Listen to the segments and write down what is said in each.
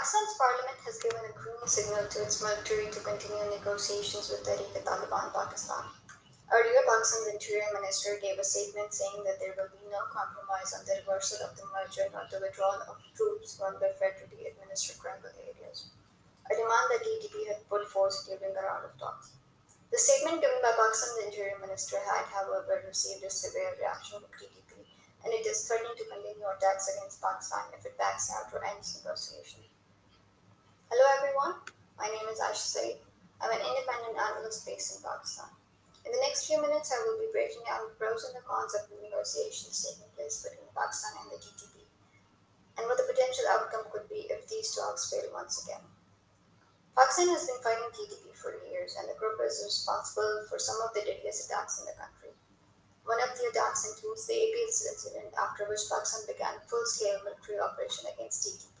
Pakistan's parliament has given a green signal to its military to continue negotiations with Tehreek-e-Taliban Pakistan. Earlier, Pakistan's Interior Minister gave a statement saying that there will be no compromise on the reversal of the merger or the withdrawal of troops from the federally administered tribal areas, a demand that TTP had put forth during a round of talks. The statement given by Pakistan's Interior Minister had, however, received a severe reaction from TTP, and it is threatening to continue attacks against Pakistan if it backs out or ends negotiation. I'm an independent analyst based in Pakistan. In the next few minutes, I will be breaking down the pros and the cons of the negotiations taking place between Pakistan and the TTP, and what the potential outcome could be if these talks fail once again. Pakistan has been fighting TTP for years, and the group is responsible for some of the deadliest attacks in the country. One of the attacks includes the APS incident, after which Pakistan began full-scale military operation against TTP.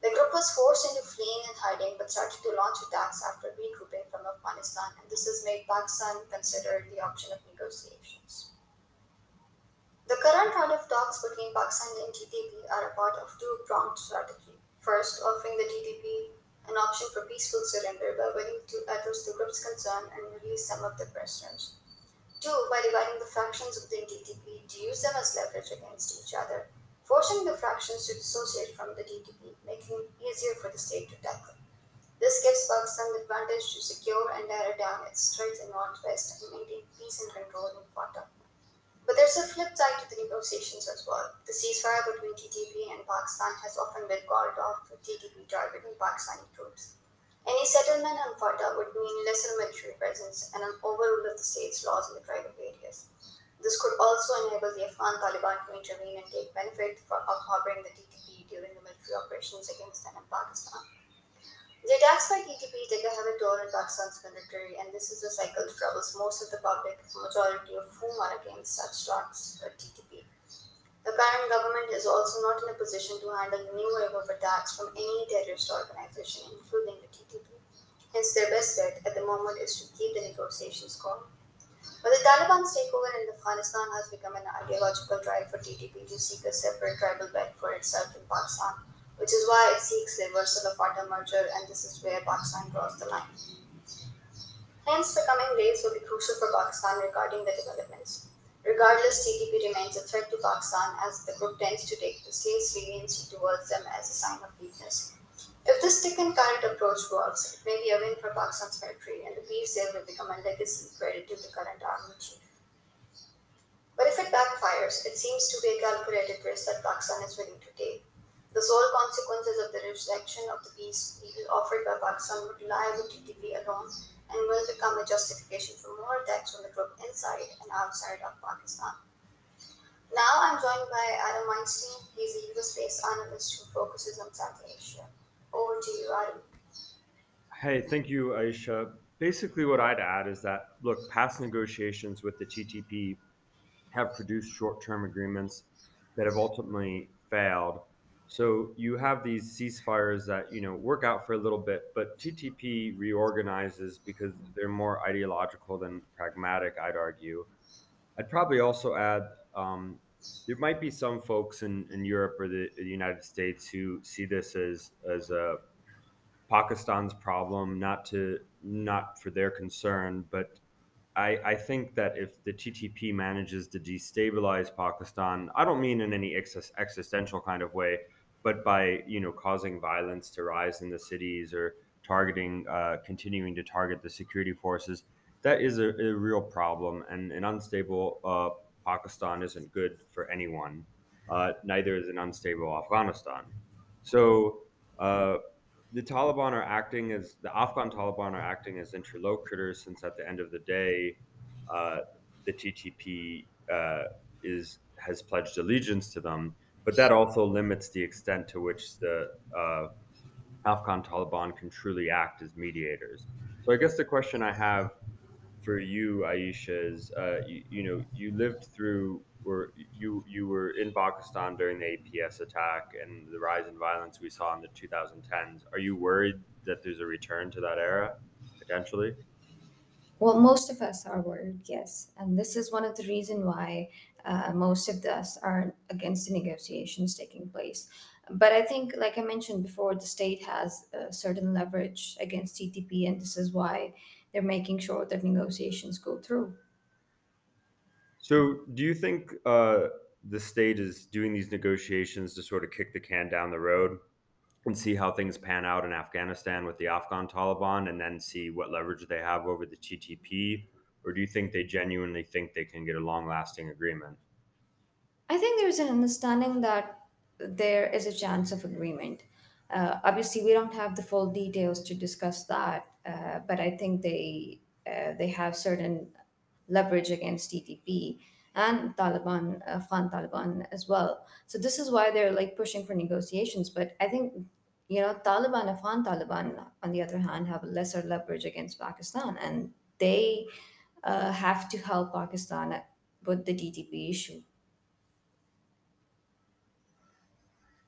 The group was forced into fleeing and hiding but started to launch attacks after regrouping from Afghanistan, and this has made Pakistan consider the option of negotiations. The current round of talks between Pakistan and TTP are a part of two pronged strategy. First, offering the TTP an option for peaceful surrender by willing to address the group's concern and release some of the prisoners. Two, by dividing the factions within TTP to use them as leverage against each other forcing the fractions to dissociate from the TTP, making it easier for the state to tackle. This gives Pakistan the advantage to secure and narrow down its threats in Northwest and maintain peace and control in FATA. But there's a flip side to the negotiations as well. The ceasefire between TTP and Pakistan has often been called off for TTP targeting Pakistani troops. Any settlement on FATA would mean lesser military presence and an overrule of the state's laws in the tribal areas. This could also enable the Afghan Taliban to intervene and take benefit of harboring the TTP during the military operations against them in Pakistan. The attacks by TTP take a heavy toll on Pakistan's military, and this is a cycle that troubles most of the public, majority of whom are against such attacks by TTP. The current government is also not in a position to handle the new wave of attacks from any terrorist organization, including the TTP. Hence, their best bet at the moment is to keep the negotiations going. But the Taliban's takeover in Afghanistan has become an ideological drive for TTP to seek a separate tribal bed for itself in Pakistan, which is why it seeks reversal of FATA merger, and this is where Pakistan draws the line. Hence, the coming days will be crucial for Pakistan regarding the developments. Regardless, TTP remains a threat to Pakistan as the group tends to take the state's leniency towards them as a sign of weakness. If this and carrot approach works, it may be a win for Pakistan's military, and the peace there will become a legacy credited to the current army chief. But if it backfires, it seems to be a calculated risk that Pakistan is willing to take. The sole consequences of the rejection of the peace deal offered by Pakistan would lie with TTP alone and will become a justification for more attacks on the group inside and outside of Pakistan. Now I'm joined by Adam Weinstein. He's a US based analyst who focuses on South Asia. Over to you, Adam. Hey, thank you, Aisha. Basically, what I'd add is that look, past negotiations with the TTP have produced short term agreements that have ultimately failed. So you have these ceasefires that you know work out for a little bit, but TTP reorganizes because they're more ideological than pragmatic. I'd argue. I'd probably also add um, there might be some folks in, in Europe or the, the United States who see this as as a Pakistan's problem, not to not for their concern, but I, I think that if the TTP manages to destabilize Pakistan, I don't mean in any ex- existential kind of way, but by you know causing violence to rise in the cities or targeting, uh, continuing to target the security forces, that is a, a real problem and an unstable uh, Pakistan isn't good for anyone. Uh, neither is an unstable Afghanistan. So uh, the Taliban are acting as the Afghan Taliban are acting as interlocutors, since at the end of the day, uh, the TTP uh, is has pledged allegiance to them. But that also limits the extent to which the uh, Afghan Taliban can truly act as mediators. So I guess the question I have for you, Aisha, is uh, you, you, know you lived through where you you were in Pakistan during the APS attack and the rise in violence we saw in the 2010s. Are you worried that there's a return to that era potentially? Well, most of us are worried, yes. And this is one of the reason why Uh, most of us are against the negotiations taking place. But I think, like I mentioned before, the state has a certain leverage against TTP, and this is why they're making sure that negotiations go through. So, do you think uh, the state is doing these negotiations to sort of kick the can down the road and see how things pan out in Afghanistan with the Afghan Taliban and then see what leverage they have over the TTP? Or do you think they genuinely think they can get a long lasting agreement? I think there's an understanding that there is a chance of agreement. Uh, obviously, we don't have the full details to discuss that, uh, but I think they uh, they have certain leverage against TTP and Taliban, Afghan Taliban as well. So this is why they're like pushing for negotiations. But I think you know Taliban, Afghan Taliban, on the other hand, have lesser leverage against Pakistan, and they uh, have to help Pakistan with the TTP issue